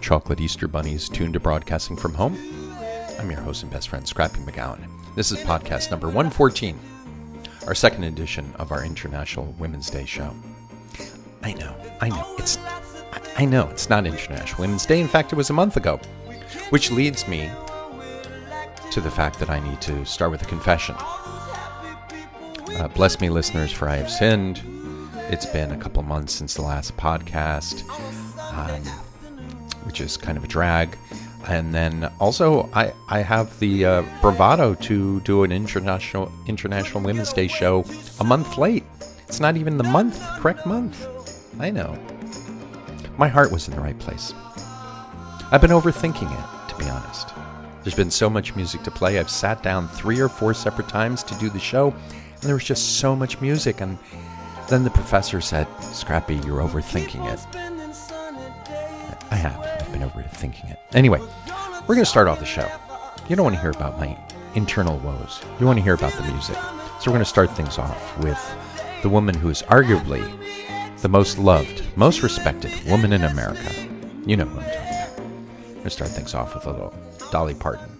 Chocolate Easter bunnies tuned to broadcasting from home. I'm your host and best friend, Scrappy McGowan. This is podcast number 114, our second edition of our International Women's Day show. I know, I know, it's, I know it's not International Women's Day. In fact, it was a month ago, which leads me to the fact that I need to start with a confession. Uh, bless me, listeners, for I have sinned. It's been a couple months since the last podcast, um, which is kind of a drag. And then also, I, I have the uh, bravado to do an international International Women's Day show a month late. It's not even the month, correct month. I know. My heart was in the right place. I've been overthinking it, to be honest. There's been so much music to play. I've sat down three or four separate times to do the show, and there was just so much music. And then the professor said, Scrappy, you're overthinking it. I have. I've been overthinking it. Anyway, we're going to start off the show. You don't want to hear about my internal woes. You want to hear about the music. So we're going to start things off with the woman who is arguably the most loved, most respected woman in America. You know who I'm talking about. We're going to start things off with a little Dolly Parton.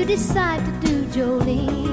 you decide to do, Jolene.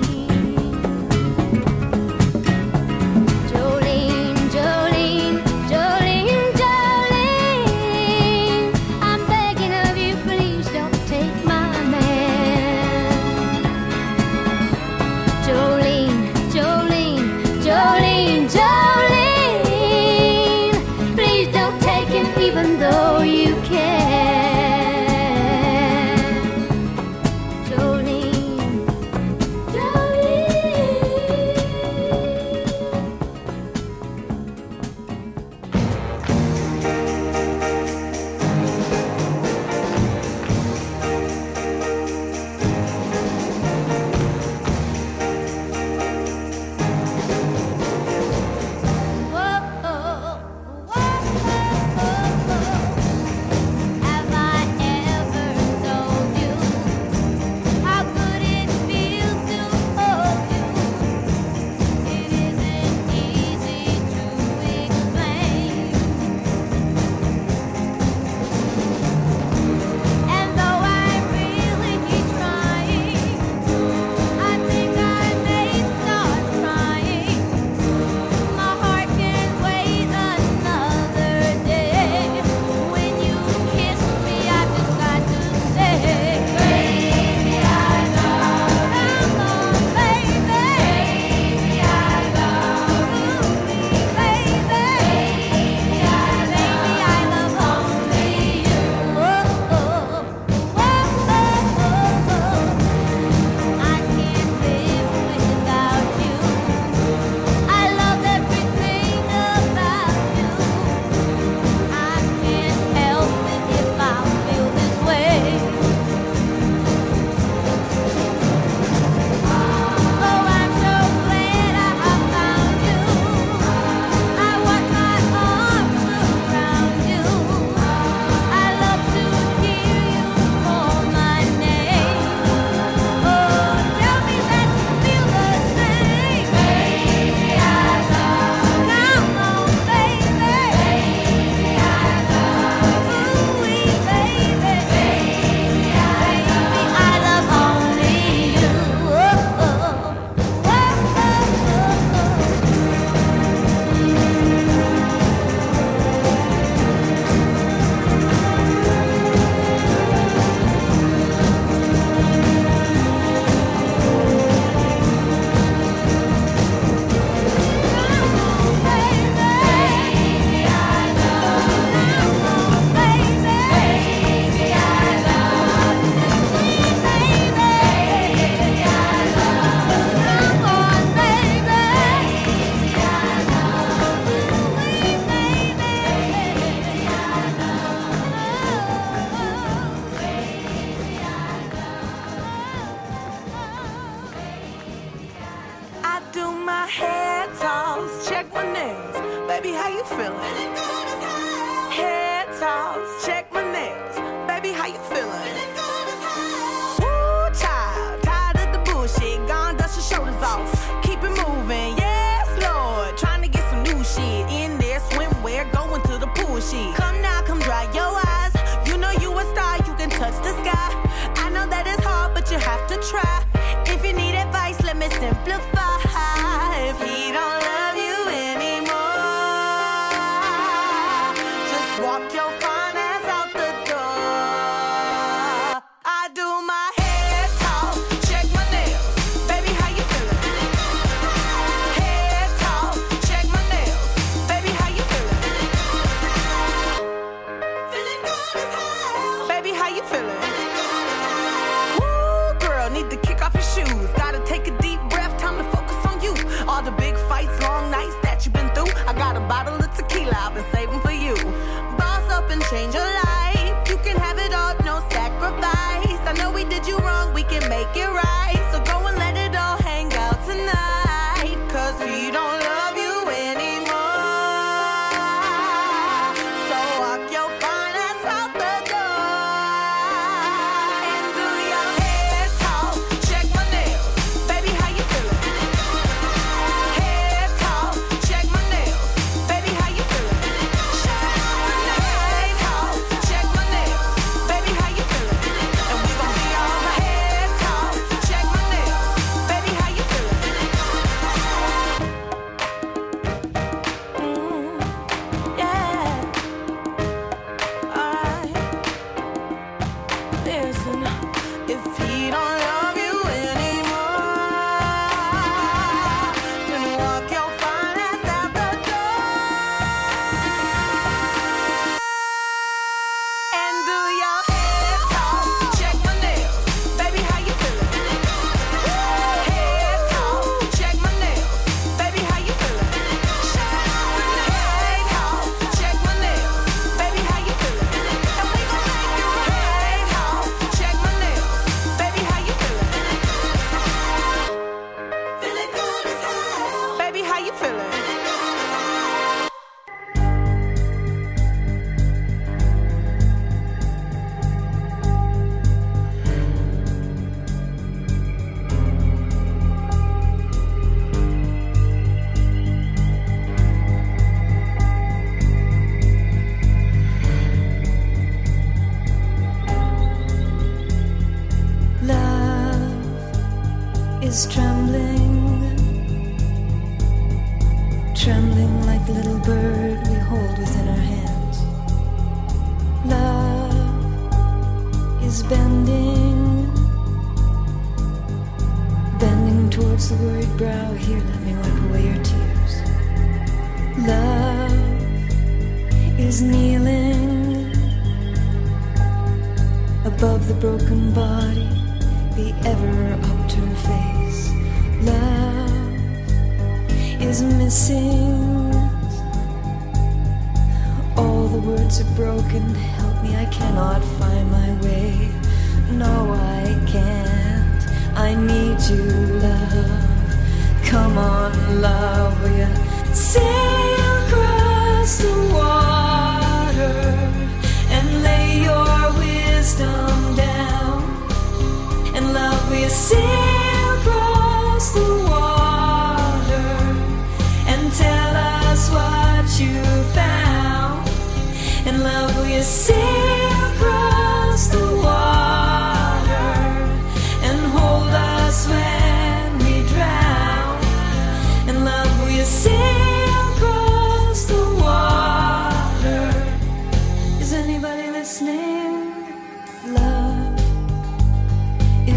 amplify. If he don't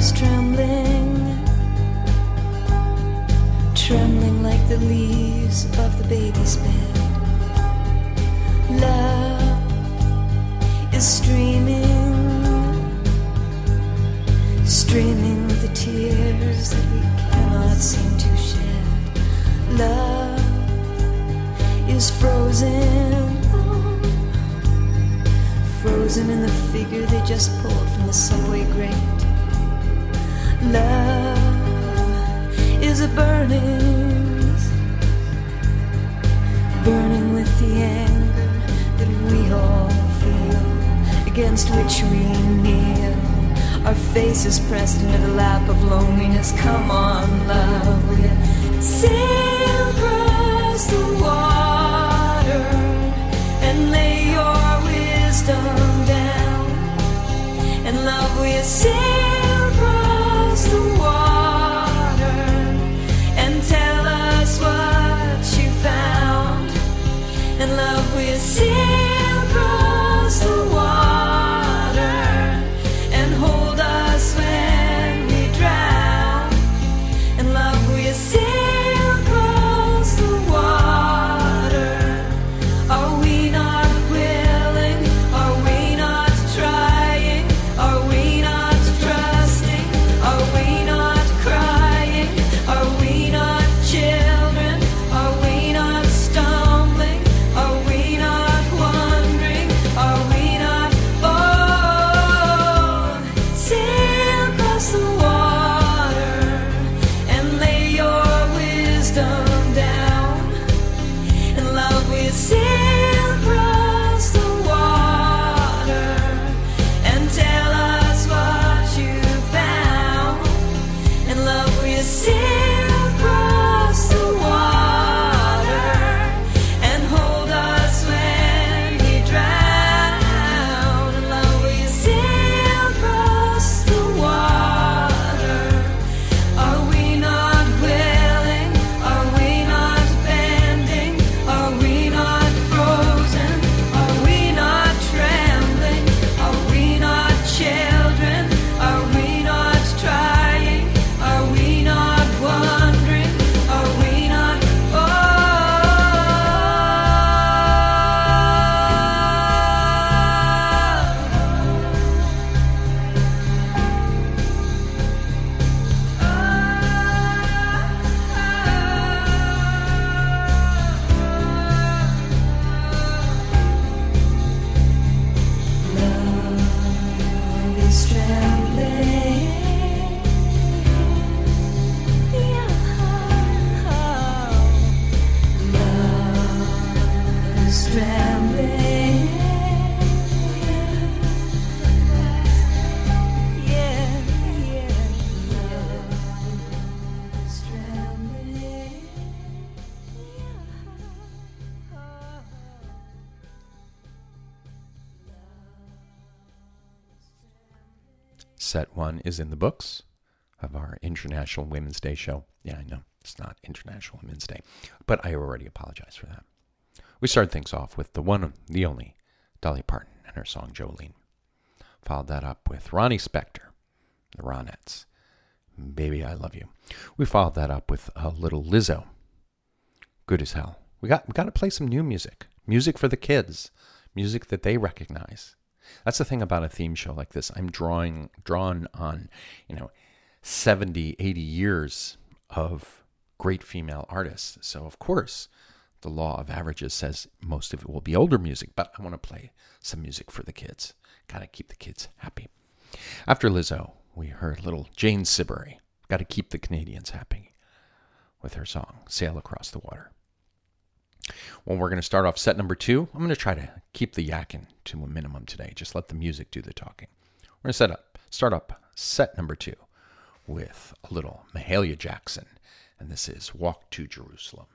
is trembling, trembling like the leaves above the baby's bed. Love is streaming, streaming with the tears that we cannot seem to shed. Love is frozen, frozen in the figure they just pulled from the subway grate. Love is a burning, burning with the anger that we all feel, against which we kneel. Our faces pressed into the lap of loneliness. Come on, love, sail across the water and lay your wisdom down? And love, will sail? In the books of our International Women's Day show. Yeah, I know it's not International Women's Day, but I already apologize for that. We started things off with the one, the only Dolly Parton and her song Jolene. Followed that up with Ronnie Spector, the Ronettes, Baby I Love You. We followed that up with a little Lizzo, Good as Hell. We got we got to play some new music, music for the kids, music that they recognize. That's the thing about a theme show like this. I'm drawing drawn on, you know, 70, 80 years of great female artists. So of course, the law of averages says most of it will be older music, but I want to play some music for the kids. Got to keep the kids happy. After Lizzo, we heard little Jane Siberry. Got to keep the Canadians happy with her song Sail Across the Water. Well, we're going to start off set number two. I'm going to try to keep the yakking to a minimum today. Just let the music do the talking. We're going to set up, start up set number two with a little Mahalia Jackson, and this is Walk to Jerusalem.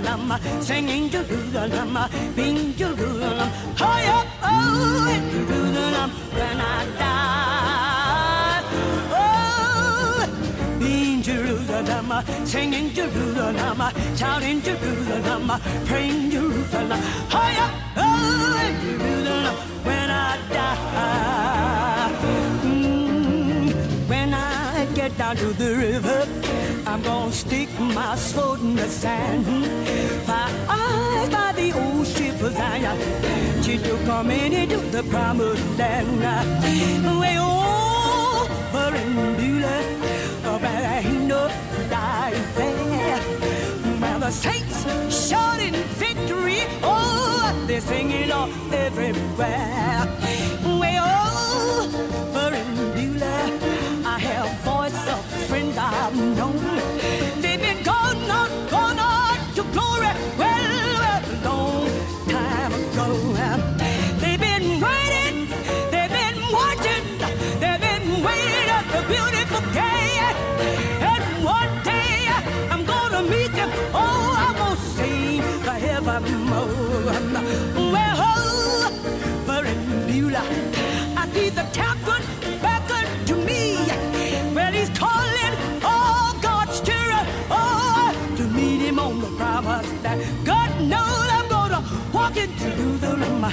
Jerusalem, singing Jerusalem, being Jerusalem, high up, oh, in Jerusalem when I die. Oh, being Jerusalem, singing Jerusalem, shouting Jerusalem, praying Jerusalem, high up, oh, in Jerusalem when I die. Get down to the river, I'm gonna stick my sword in the sand. Fire eyes by the old ship of Zion. She took a minute to the promised land. Way over in Beulah, but ain't no life there. Well, the saints shouting victory. Oh, they're singing all everywhere.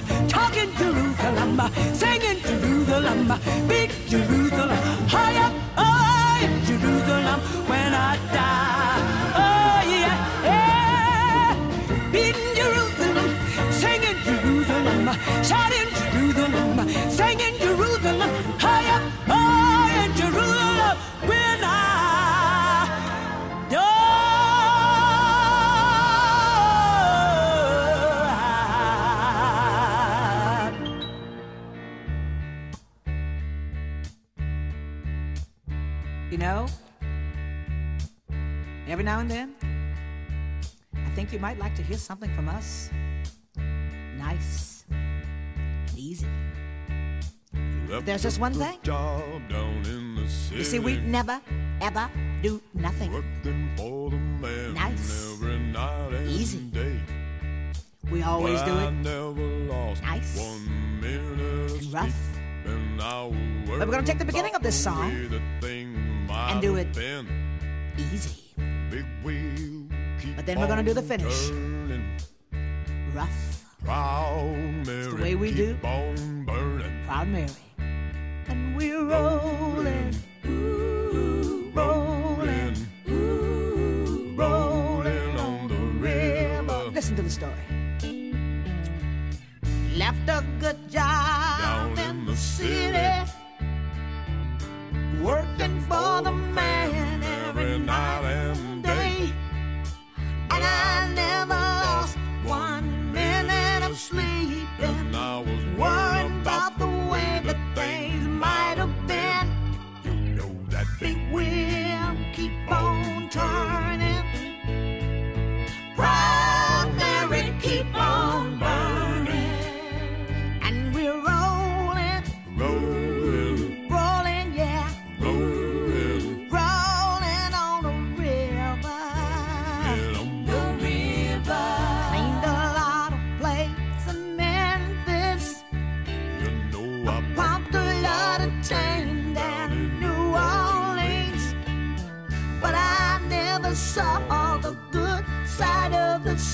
Jerusalem, talk in Jerusalem, sing in Jerusalem, big Jerusalem, high up, oh, high Jerusalem when I die. You might like to hear something from us. Nice, and easy. There's just one thing. You see, we never, ever do nothing. Nice. Easy. We always do it nice and rough. But we're gonna take the beginning of this song and do it easy. Then we're gonna do the finish. Rough, It's the way we do. proud Mary. And we're rolling, ooh, rolling, ooh, rolling on the river. Listen to the story. Left a good job Down in the city,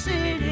city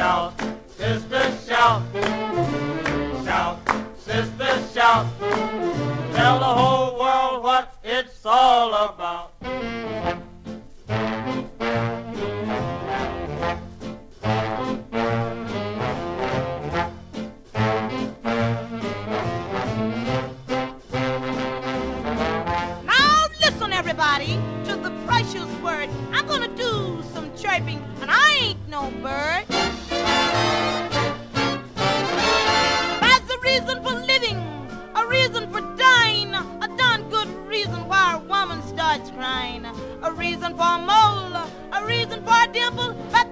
shout, sister shout, shout, sister shout, tell the whole world what it's all about. reason for a mole, a reason for a dimple, but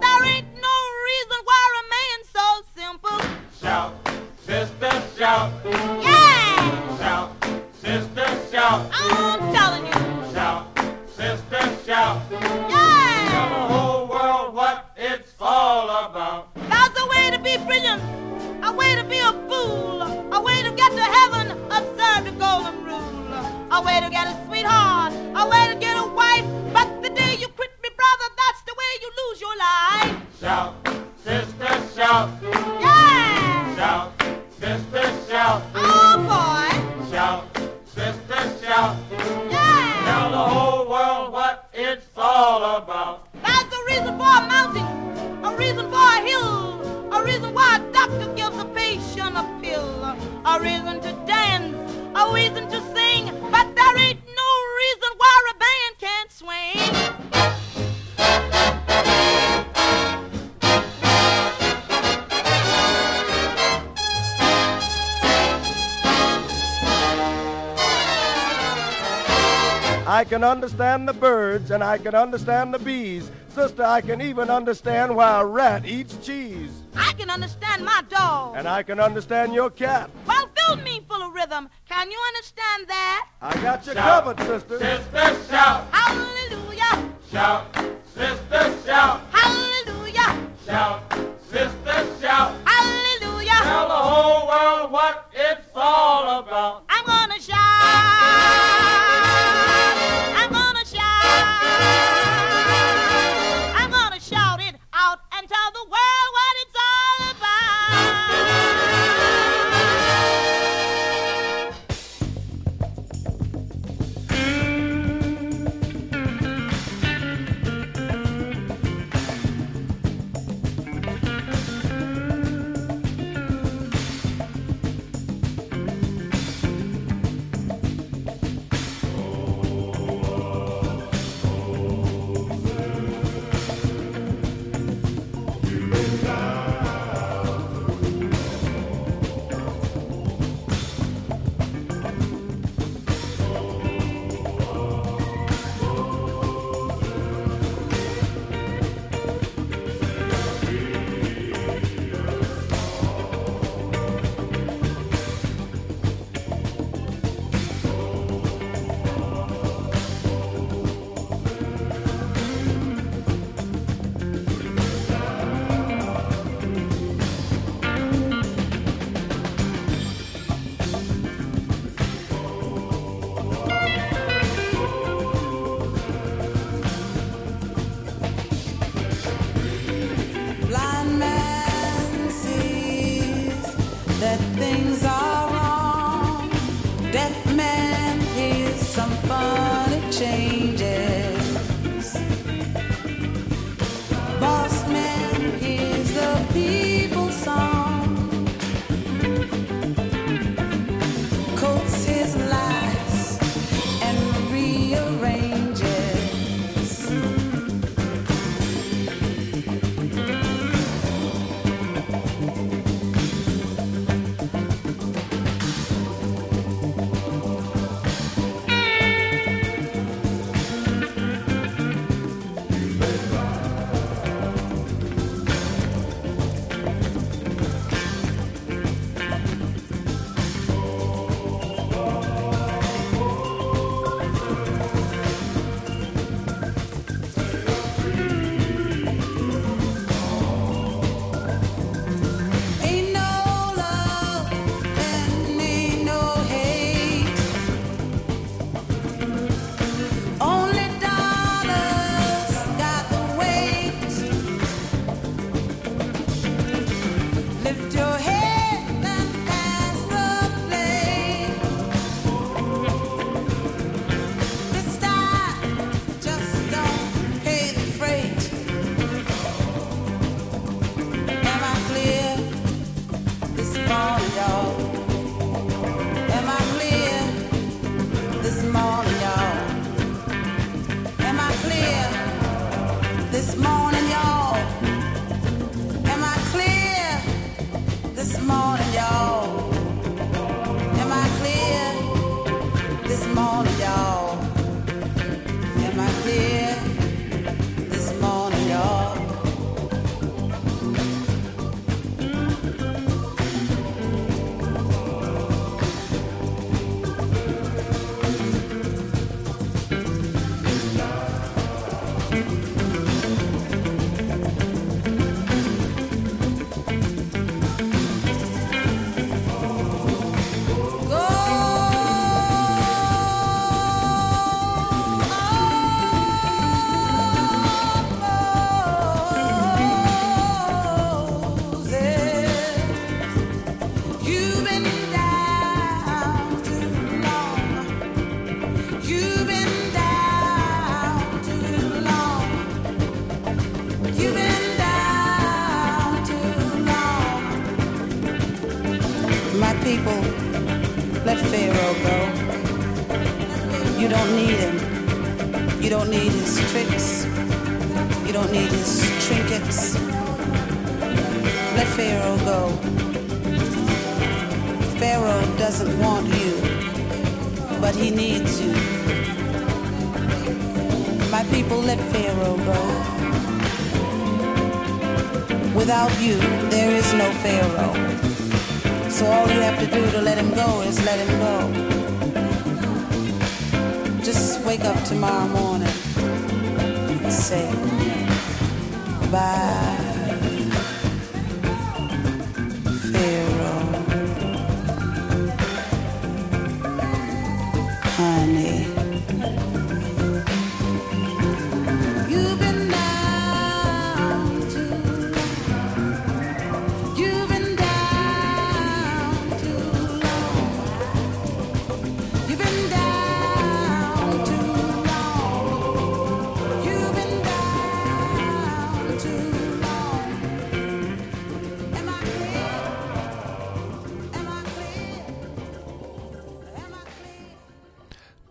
can understand the birds and I can understand the bees. Sister, I can even understand why a rat eats cheese. I can understand my dog. And I can understand your cat. Well, fill me full of rhythm. Can you understand that? I got you shout, covered, sister. Sister, shout. Hallelujah. Shout. Sister, shout. Hallelujah. Shout. Sister, shout. Hallelujah. Tell the whole world what it's all about.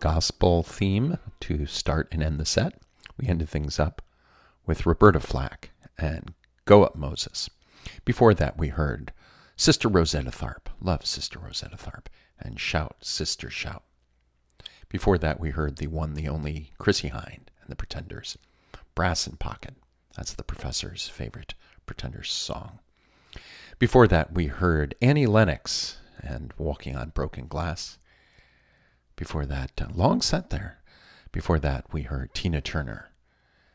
Gospel theme to start and end the set. We ended things up with Roberta Flack and Go Up Moses. Before that, we heard Sister Rosetta Tharpe, love Sister Rosetta Tharpe, and Shout, Sister Shout. Before that, we heard the one, the only Chrissie Hynde and the Pretenders, Brass in Pocket. That's the professor's favorite Pretenders song. Before that, we heard Annie Lennox and Walking on Broken Glass. Before that, uh, long set there. Before that, we heard Tina Turner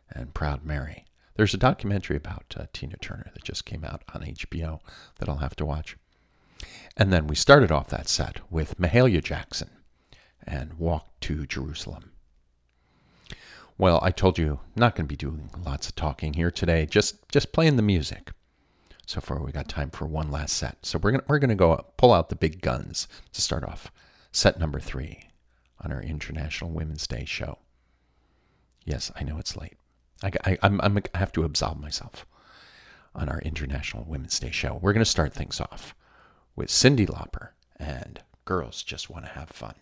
and Proud Mary. There's a documentary about uh, Tina Turner that just came out on HBO that I'll have to watch. And then we started off that set with Mahalia Jackson and Walk to Jerusalem. Well, I told you not going to be doing lots of talking here today, just just playing the music. So far, we got time for one last set. So we're gonna we're gonna go pull out the big guns to start off set number three on our International Women's Day show. Yes, I know it's late. I, I, I'm, I'm, I have to absolve myself on our International Women's Day show. We're going to start things off with Cyndi Lauper and Girls Just Want to Have Fun.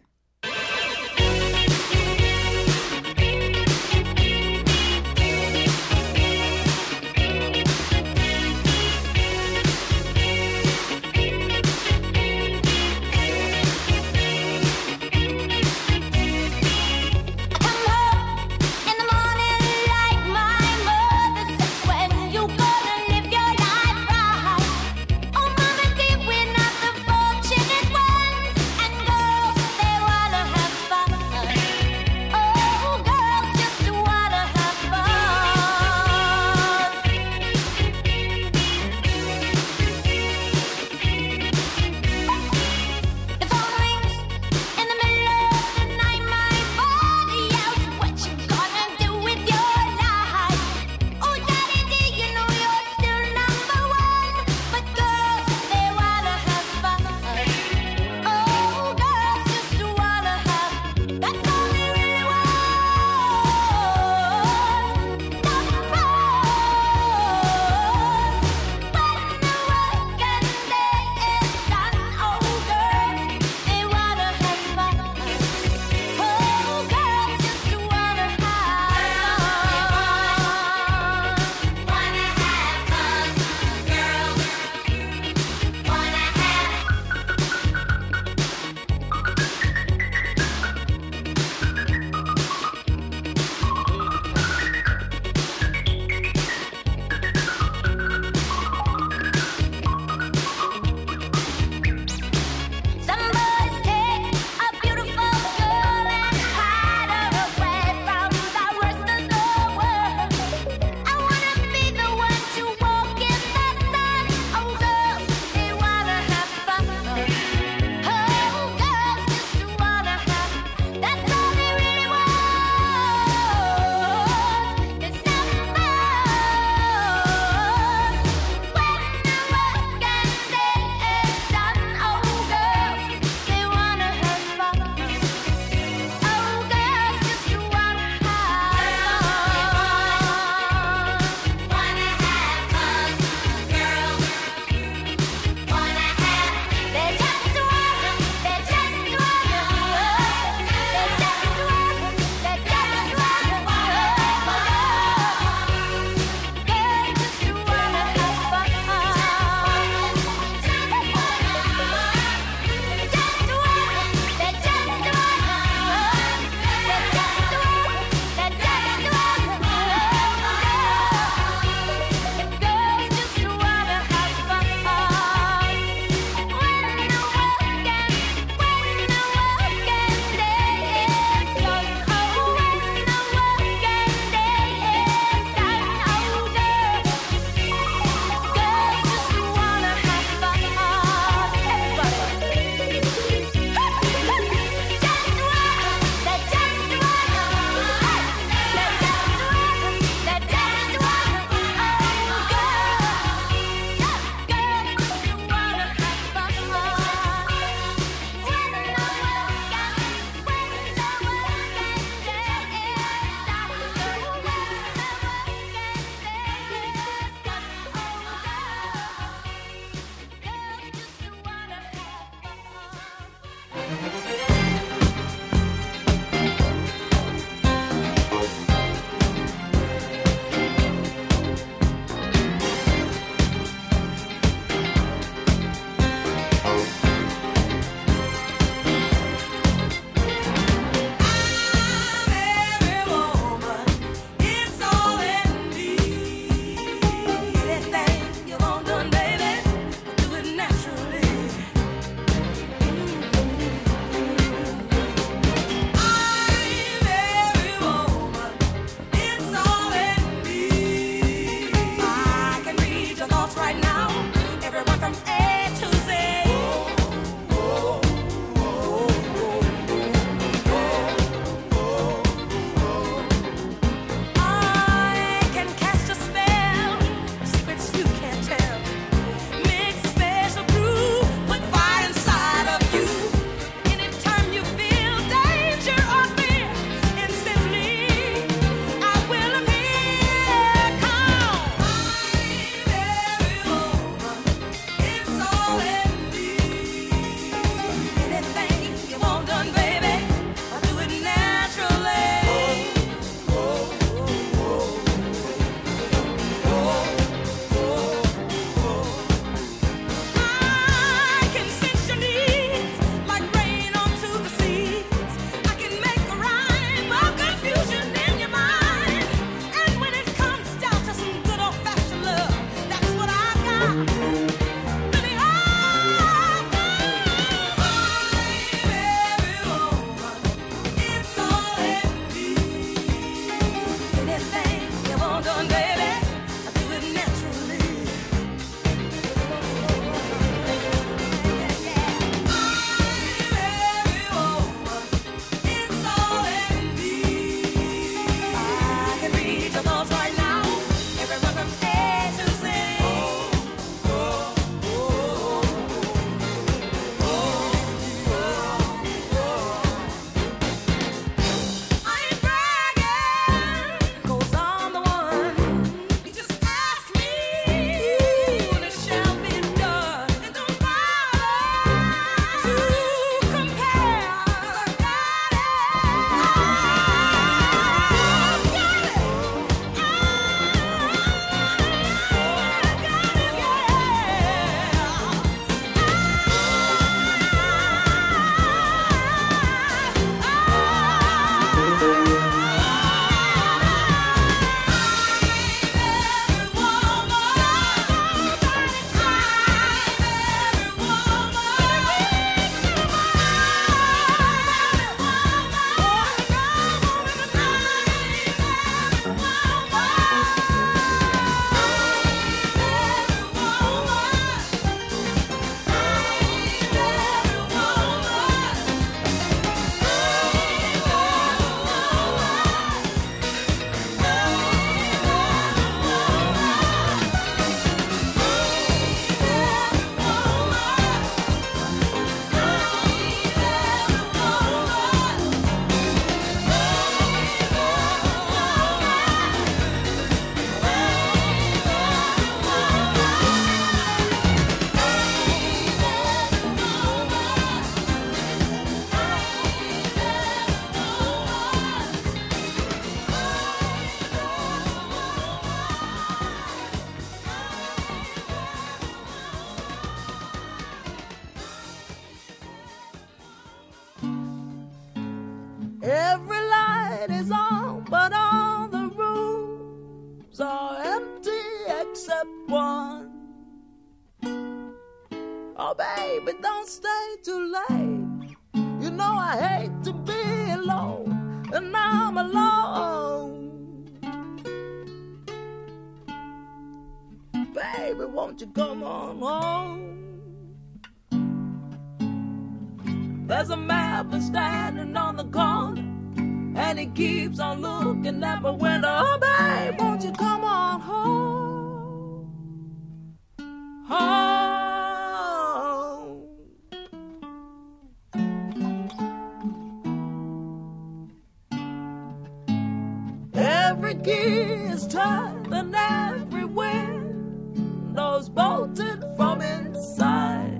is turning everywhere, windows bolted from inside.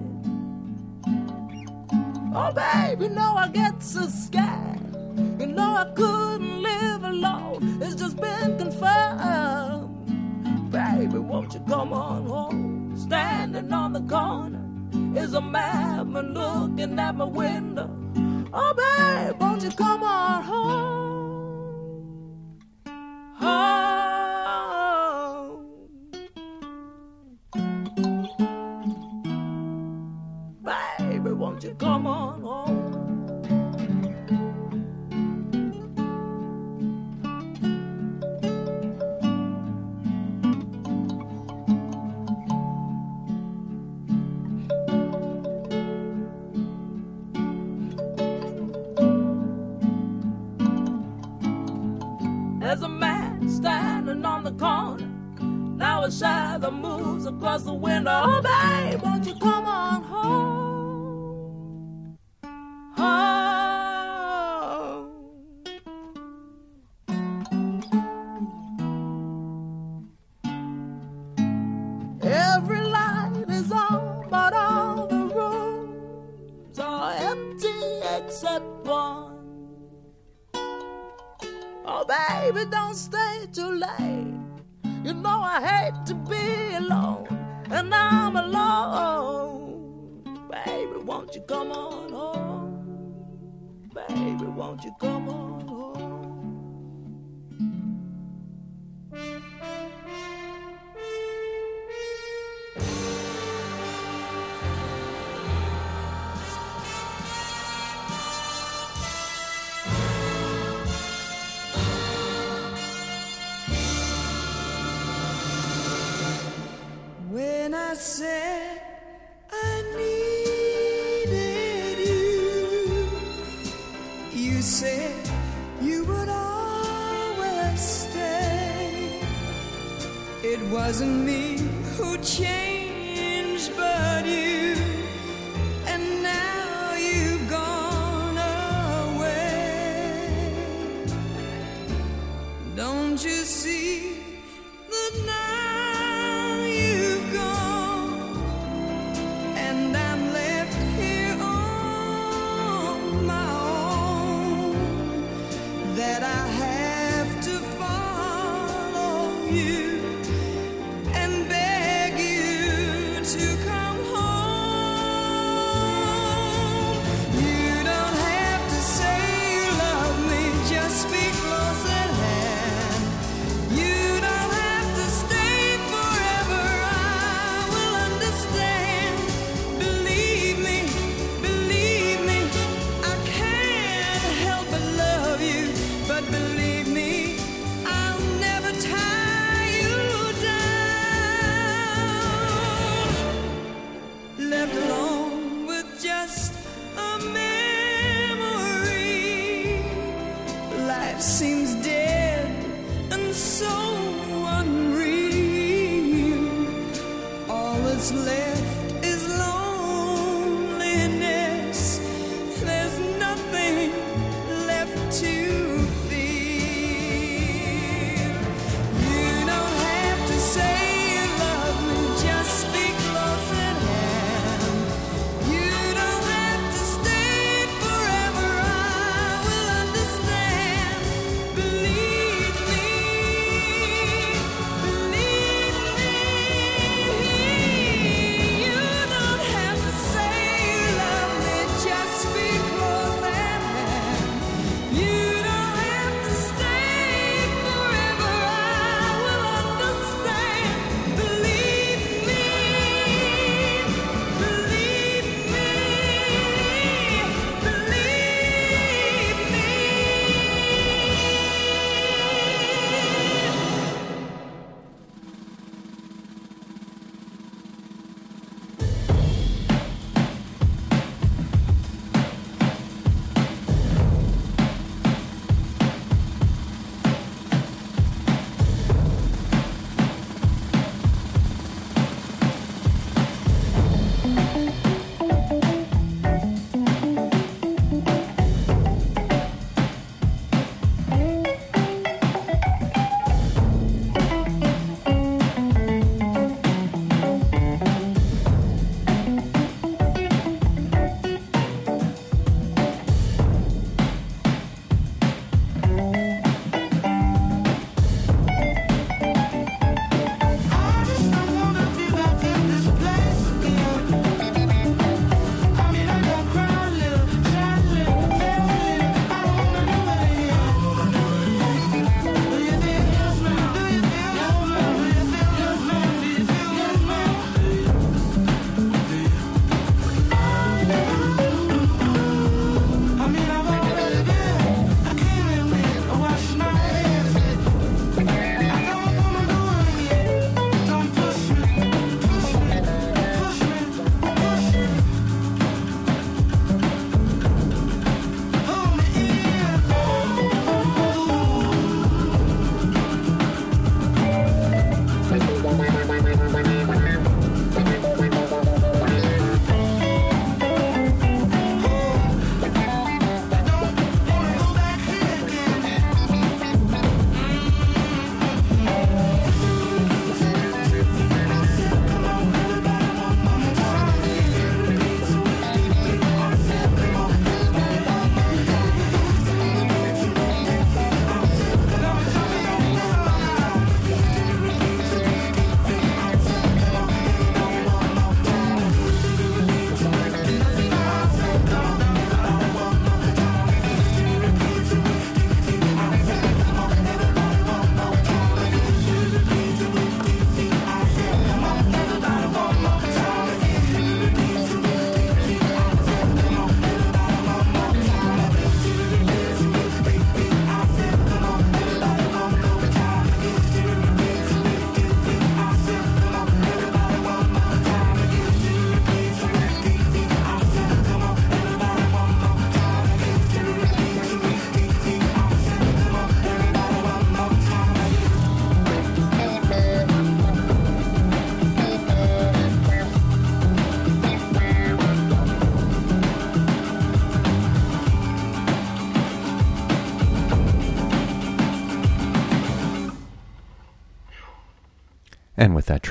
Oh, baby, you know I get so scared. You know I couldn't live alone. It's just been confirmed. Baby, won't you come on home? Standing on the corner is a madman looking at my window. Oh, babe, won't you come on home? Oh. standing on the corner. Now a shadow moves across the window. Oh, babe, won't you come on? I needed you. You said you would always stay. It wasn't me who changed.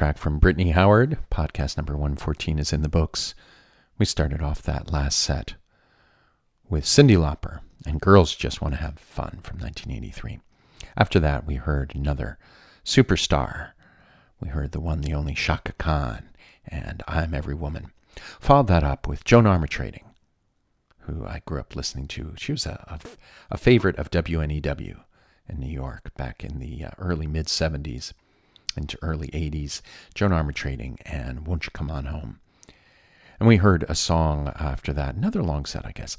Track from Brittany Howard, podcast number 114 is in the books. We started off that last set with Cyndi Lauper and Girls Just Want to Have Fun from 1983. After that, we heard another superstar. We heard the one, the only Chaka Khan and I'm Every Woman. Followed that up with Joan Armatrading, who I grew up listening to. She was a, a, a favorite of WNEW in New York back in the uh, early mid 70s into early 80s. Joan Armatrading and Won't You Come On Home. And we heard a song after that, another long set, I guess.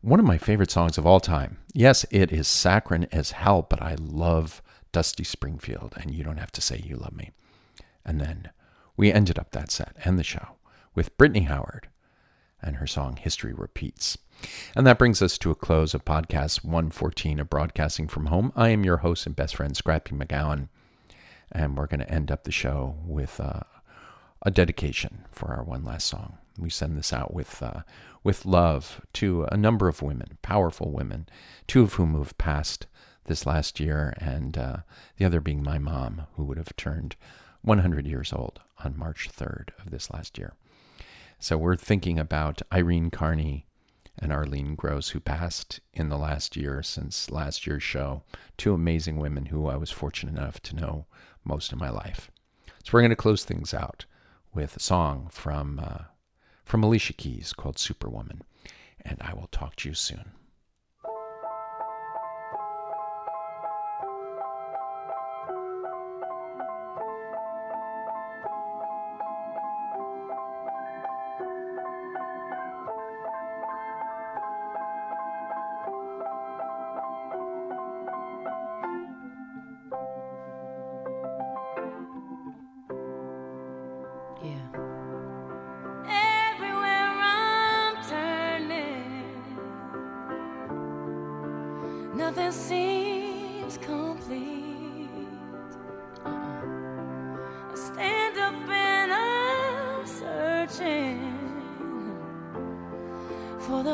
One of my favorite songs of all time. Yes, it is saccharine as hell, but I love Dusty Springfield, and you don't have to say you love me. And then we ended up that set and the show with Brittany Howard and her song History Repeats. And that brings us to a close of podcast 114 of Broadcasting from Home. I am your host and best friend, Scrappy McGowan, and we're going to end up the show with uh, a dedication for our one last song. We send this out with uh, with love to a number of women, powerful women, two of whom have passed this last year, and uh, the other being my mom, who would have turned 100 years old on March 3rd of this last year. So we're thinking about Irene Carney and Arlene Gross, who passed in the last year since last year's show. Two amazing women who I was fortunate enough to know most of my life. So we're going to close things out with a song from uh, from Alicia Keys called Superwoman, and I will talk to you soon. Sun.